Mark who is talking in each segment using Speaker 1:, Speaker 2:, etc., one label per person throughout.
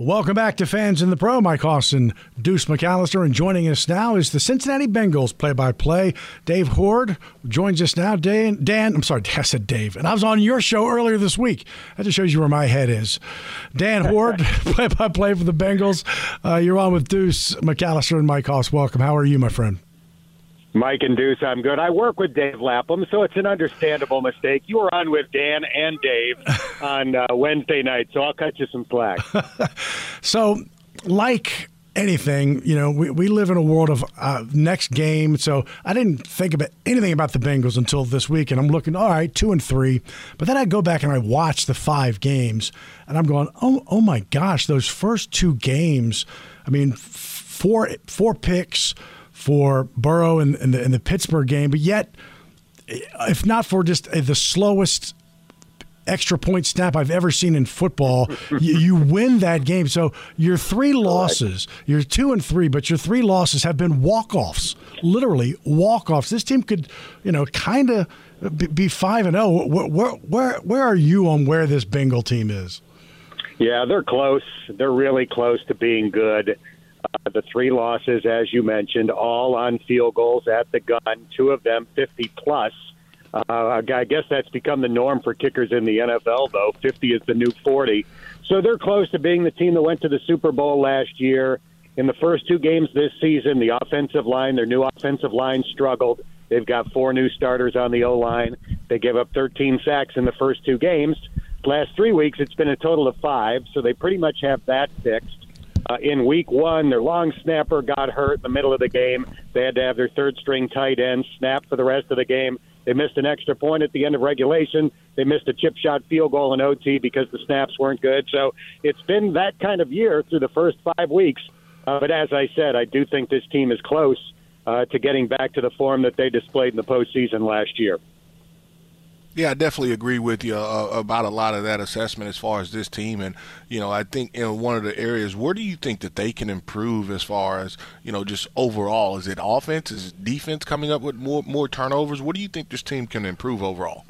Speaker 1: Welcome back to Fans in the Pro. Mike Austin, Deuce McAllister, and joining us now is the Cincinnati Bengals play-by-play. Dave Hoard joins us now. Dan, Dan, I'm sorry, I said Dave, and I was on your show earlier this week. That just shows you where my head is. Dan Hoard, play-by-play for the Bengals. Uh, you're on with Deuce McAllister and Mike Hoss. Welcome. How are you, my friend?
Speaker 2: Mike and Deuce, I'm good. I work with Dave Lapham, so it's an understandable mistake. You were on with Dan and Dave on uh, Wednesday night, so I'll cut you some slack.
Speaker 1: so, like anything, you know, we, we live in a world of uh, next game. So I didn't think about anything about the Bengals until this week, and I'm looking, all right, two and three. But then I go back and I watch the five games, and I'm going, oh, oh my gosh, those first two games. I mean, four four picks for Burrow in, in, the, in the Pittsburgh game, but yet, if not for just uh, the slowest extra point snap I've ever seen in football, you, you, win that game. So your three losses, you're two and three, but your three losses have been walk offs, literally walk offs. This team could, you know, kind of be five and zero. Oh. Where, where where are you on where this Bengal team is?
Speaker 2: Yeah, they're close. They're really close to being good. Uh, the three losses, as you mentioned, all on field goals at the gun, two of them 50 plus. Uh, I guess that's become the norm for kickers in the NFL, though. 50 is the new 40. So they're close to being the team that went to the Super Bowl last year. In the first two games this season, the offensive line, their new offensive line struggled. They've got four new starters on the O line. They gave up 13 sacks in the first two games. Last three weeks, it's been a total of five, so they pretty much have that fixed. Uh, in week one, their long snapper got hurt in the middle of the game. They had to have their third string tight end snap for the rest of the game. They missed an extra point at the end of regulation. They missed a chip shot field goal in OT because the snaps weren't good. So it's been that kind of year through the first five weeks. Uh, but as I said, I do think this team is close uh, to getting back to the form that they displayed in the postseason last year.
Speaker 3: Yeah, I definitely agree with you uh, about a lot of that assessment as far as this team. And, you know, I think in one of the areas, where do you think that they can improve as far as, you know, just overall? Is it offense? Is it defense coming up with more, more turnovers? What do you think this team can improve overall?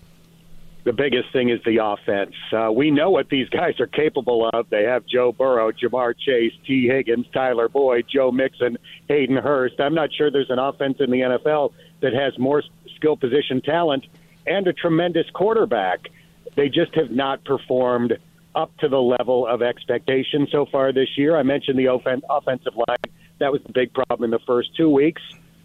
Speaker 2: The biggest thing is the offense. Uh, we know what these guys are capable of. They have Joe Burrow, Ja'Marr Chase, Tee Higgins, Tyler Boyd, Joe Mixon, Hayden Hurst. I'm not sure there's an offense in the NFL that has more skill position talent – and a tremendous quarterback. They just have not performed up to the level of expectation so far this year. I mentioned the offen- offensive line. That was the big problem in the first two weeks.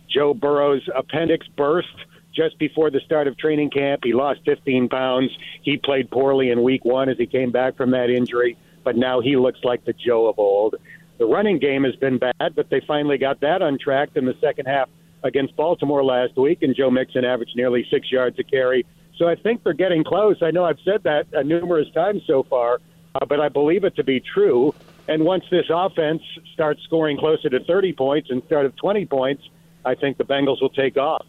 Speaker 2: Joe Burrow's appendix burst just before the start of training camp. He lost 15 pounds. He played poorly in week one as he came back from that injury, but now he looks like the Joe of old. The running game has been bad, but they finally got that untracked in the second half against Baltimore last week, and Joe Mixon averaged nearly six yards a carry. So I think they're getting close. I know I've said that uh, numerous times so far, uh, but I believe it to be true. And once this offense starts scoring closer to 30 points instead of 20 points, I think the Bengals will take off.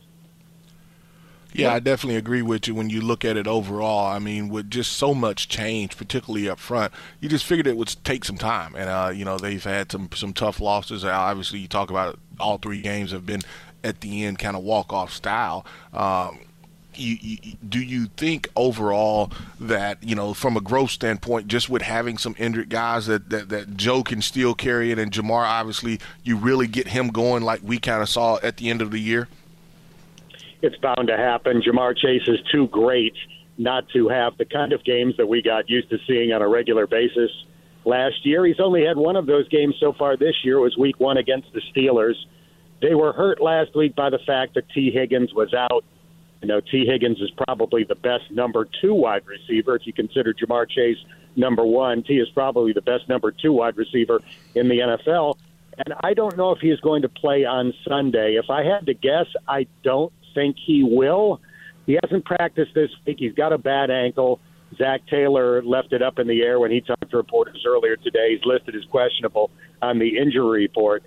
Speaker 3: Yeah, I definitely agree with you when you look at it overall. I mean, with just so much change, particularly up front, you just figured it would take some time. And, uh, you know, they've had some, some tough losses. Obviously, you talk about all three games have been at the end kind of walk off style. Um, you, you, do you think overall that you know from a growth standpoint, just with having some injured guys that, that, that Joe can still carry it, and Ja'Marr obviously you really get him going like we kind of saw at the end of the year?
Speaker 2: It's bound to happen. Ja'Marr Chase is too great not to have the kind of games that we got used to seeing on a regular basis last year. He's only had one of those games so far this year. It was Week One against the Steelers. They were hurt last week by the fact that Tee Higgins was out you know, Tee Higgins is probably the best number two wide receiver. If you consider Ja'Marr Chase number one, Tee is probably the best number two wide receiver in the NFL. And I don't know if he is going to play on Sunday. If I had to guess, I don't think he will. He hasn't practiced this week. He's got a bad ankle. Zac Taylor left it up in the air when he talked to reporters earlier today. He's listed as questionable on the injury report.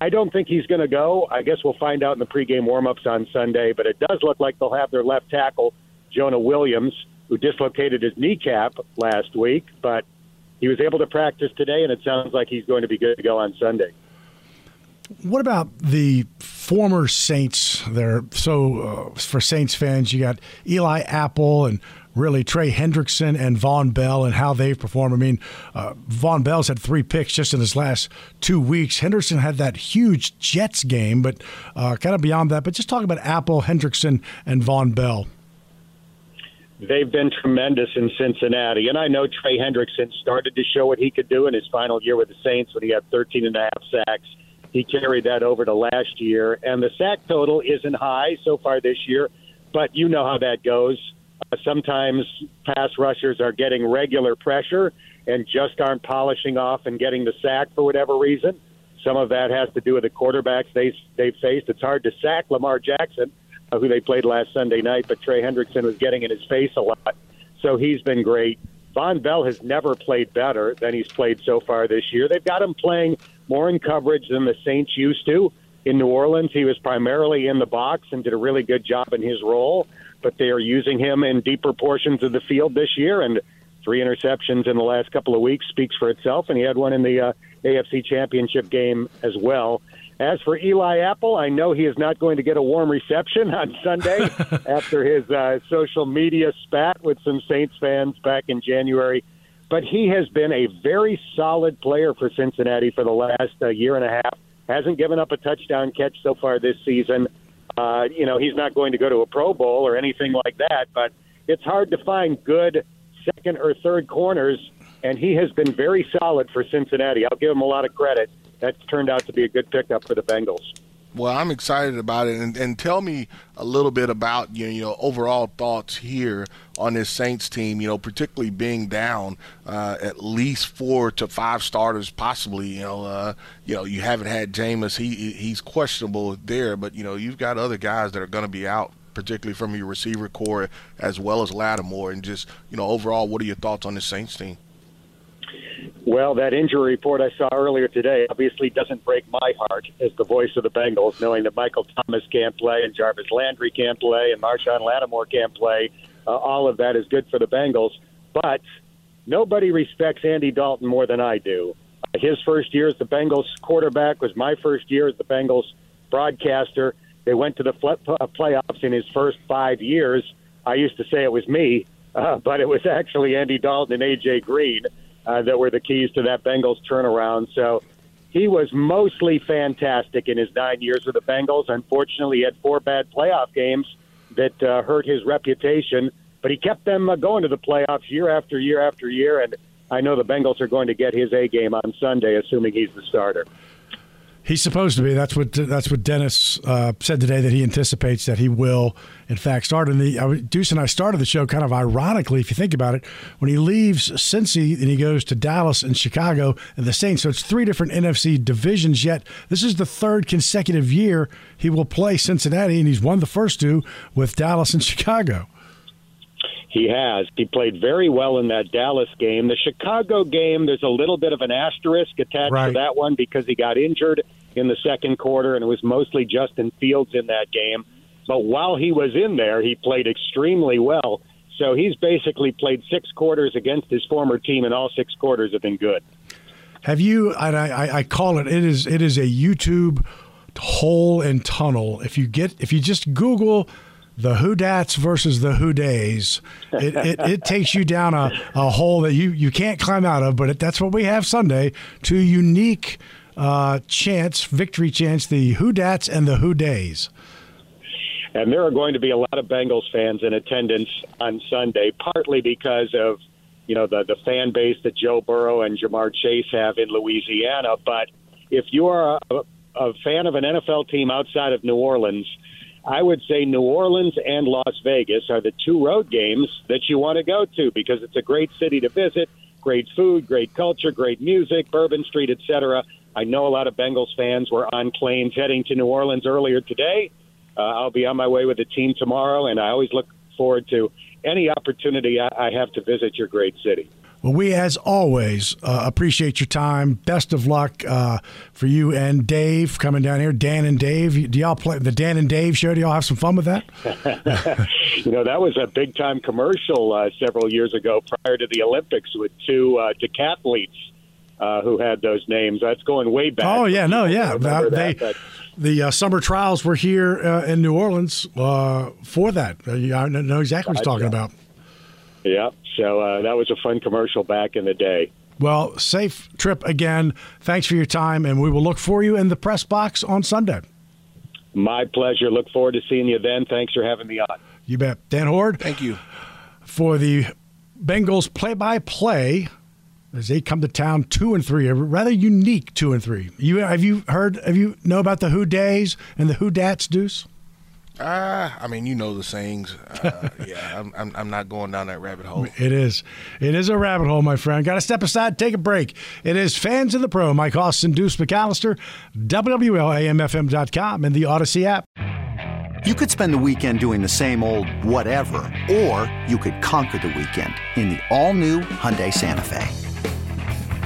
Speaker 2: I don't think he's going to go. I guess we'll find out in the pregame warmups on Sunday. But it does look like they'll have their left tackle, Jonah Williams, who dislocated his kneecap last week, but he was able to practice today, and it sounds like he's going to be good to go on Sunday.
Speaker 1: What about the former Saints? There, so uh, for Saints fans, you got Eli Apple and really Trey Hendrickson and Vonn Bell and how they've performed. I mean, uh, Vonn Bell's had three picks just in his last two weeks. Henderson had that huge Jets game, but uh, kind of beyond that. But just talk about Apple, Hendrickson, and Vonn Bell.
Speaker 2: They've been tremendous in Cincinnati. And I know Trey Hendrickson started to show what he could do in his final year with the Saints when he had 13 and a half sacks. He carried that over to last year. And the sack total isn't high so far this year, but you know how that goes sometimes pass rushers are getting regular pressure and just aren't polishing off and getting the sack for whatever reason. Some of that has to do with the quarterbacks they they've faced. It's hard to sack Lamar Jackson, uh, who they played last Sunday night, but Trey Hendrickson was getting in his face a lot, so he's been great. Vonn Bell has never played better than he's played so far this year. They've got him playing more in coverage than the Saints used to. In New Orleans, he was primarily in the box and did a really good job in his role but they are using him in deeper portions of the field this year. And three interceptions in the last couple of weeks speaks for itself. And he had one in the uh, AFC Championship game as well. As for Eli Apple, I know he is not going to get a warm reception on Sunday after his uh, social media spat with some Saints fans back in January. But he has been a very solid player for Cincinnati for the last uh, year and a half. Hasn't given up a touchdown catch so far this season. Uh, you know, he's not going to go to a Pro Bowl or anything like that, but it's hard to find good second or third corners, and he has been very solid for Cincinnati. I'll give him a lot of credit. That's turned out to be a good pickup for the Bengals.
Speaker 3: Well, I'm excited about it, and, and tell me a little bit about you know, overall thoughts here on this Saints team. You know, particularly being down uh, at least four to five starters, possibly. You know, uh, you know you haven't had Jameis; he he's questionable there, but you know you've got other guys that are going to be out particularly from your receiver core as well as Lattimore. And just, you know, overall, what are your thoughts on the Saints team?
Speaker 2: Well, that injury report I saw earlier today obviously doesn't break my heart as the voice of the Bengals, knowing that Michael Thomas can't play and Jarvis Landry can't play and Marshon Lattimore can't play. Uh, all of that is good for the Bengals, but nobody respects Andy Dalton more than I do. Uh, his first year as the Bengals quarterback was my first year as the Bengals broadcaster. They went to the uh, playoffs in his first five years. I used to say it was me, uh, but it was actually Andy Dalton and A.J. Green uh, that were the keys to that Bengals turnaround. So he was mostly fantastic in his nine years with the Bengals. Unfortunately, he had four bad playoff games that uh, hurt his reputation, but he kept them uh, going to the playoffs year after year after year. And I know the Bengals are going to get his A game on Sunday, assuming he's the starter.
Speaker 1: He's supposed to be. That's what that's what Dennis uh, said today. That he anticipates that he will, in fact, start. And the Deuce and I started the show kind of ironically, if you think about it, when he leaves Cincy and he goes to Dallas and Chicago and the Saints. So it's three different NFC divisions. Yet this is the third consecutive year he will play Cincinnati, and he's won the first two with Dallas and Chicago.
Speaker 2: He has. He played very well in that Dallas game. The Chicago game, there's a little bit of an asterisk attached right. to that one because he got injured in the second quarter, and it was mostly Justin Fields in that game. But while he was in there, he played extremely well. So he's basically played six quarters against his former team, and all six quarters have been good.
Speaker 1: Have you? And I, I call it. It is. It is a YouTube hole and tunnel. If you get, if you just Google the Who Dats versus the Who Deys, it, it, it, takes you down a, a hole that you, you can't climb out of. But it, that's what we have Sunday. Two unique uh, chance, victory chance, the Who Dats and the Who Deys.
Speaker 2: And there are going to be a lot of Bengals fans in attendance on Sunday, partly because of you know the the fan base that Joe Burrow and Ja'Marr Chase have in Louisiana. But if you are a, a fan of an NFL team outside of New Orleans, I would say New Orleans and Las Vegas are the two road games that you want to go to because it's a great city to visit, great food, great culture, great music, Bourbon Street, etc. I know a lot of Bengals fans were on planes heading to New Orleans earlier today. Uh, I'll be on my way with the team tomorrow, and I always look forward to any opportunity I, I have to visit your great city.
Speaker 1: Well, we, as always, uh, appreciate your time. Best of luck uh, for you and Dave coming down here. Dan and Dave, do y'all play the Dan and Dave show? Do y'all have some fun with that?
Speaker 2: you know, that was a big time commercial uh, several years ago prior to the Olympics with two uh, decathletes uh, who had those names. That's going way back.
Speaker 1: Oh yeah, no, yeah. they, that, the uh, summer trials were here uh, in New Orleans uh, for that. Uh, I know exactly what he's talking about.
Speaker 2: Yeah, so uh, that was a fun commercial back in the day.
Speaker 1: Well, safe trip again. Thanks for your time, and we will look for you in the press box on Sunday.
Speaker 2: My pleasure. Look forward to seeing you then. Thanks for having me on.
Speaker 1: You bet. Dan Hoard.
Speaker 3: Thank you.
Speaker 1: For the Bengals play by play as they come to town two and three, a rather unique two and three. You have you heard? Have you know about the Who Deys and the Who Dats, Deuce?
Speaker 3: Ah, uh, I mean, you know the sayings. Uh, yeah, I'm, I'm, I'm, not going down that rabbit hole.
Speaker 1: It is. It is a rabbit hole, my friend. Got to step aside, take a break. It is Fans of the Pro, Mike Austin, Deuce McAllister, WWLAMFM.com, and the Odyssey app.
Speaker 4: You could spend the weekend doing the same old whatever, or you could conquer the weekend in the all-new Hyundai Santa Fe.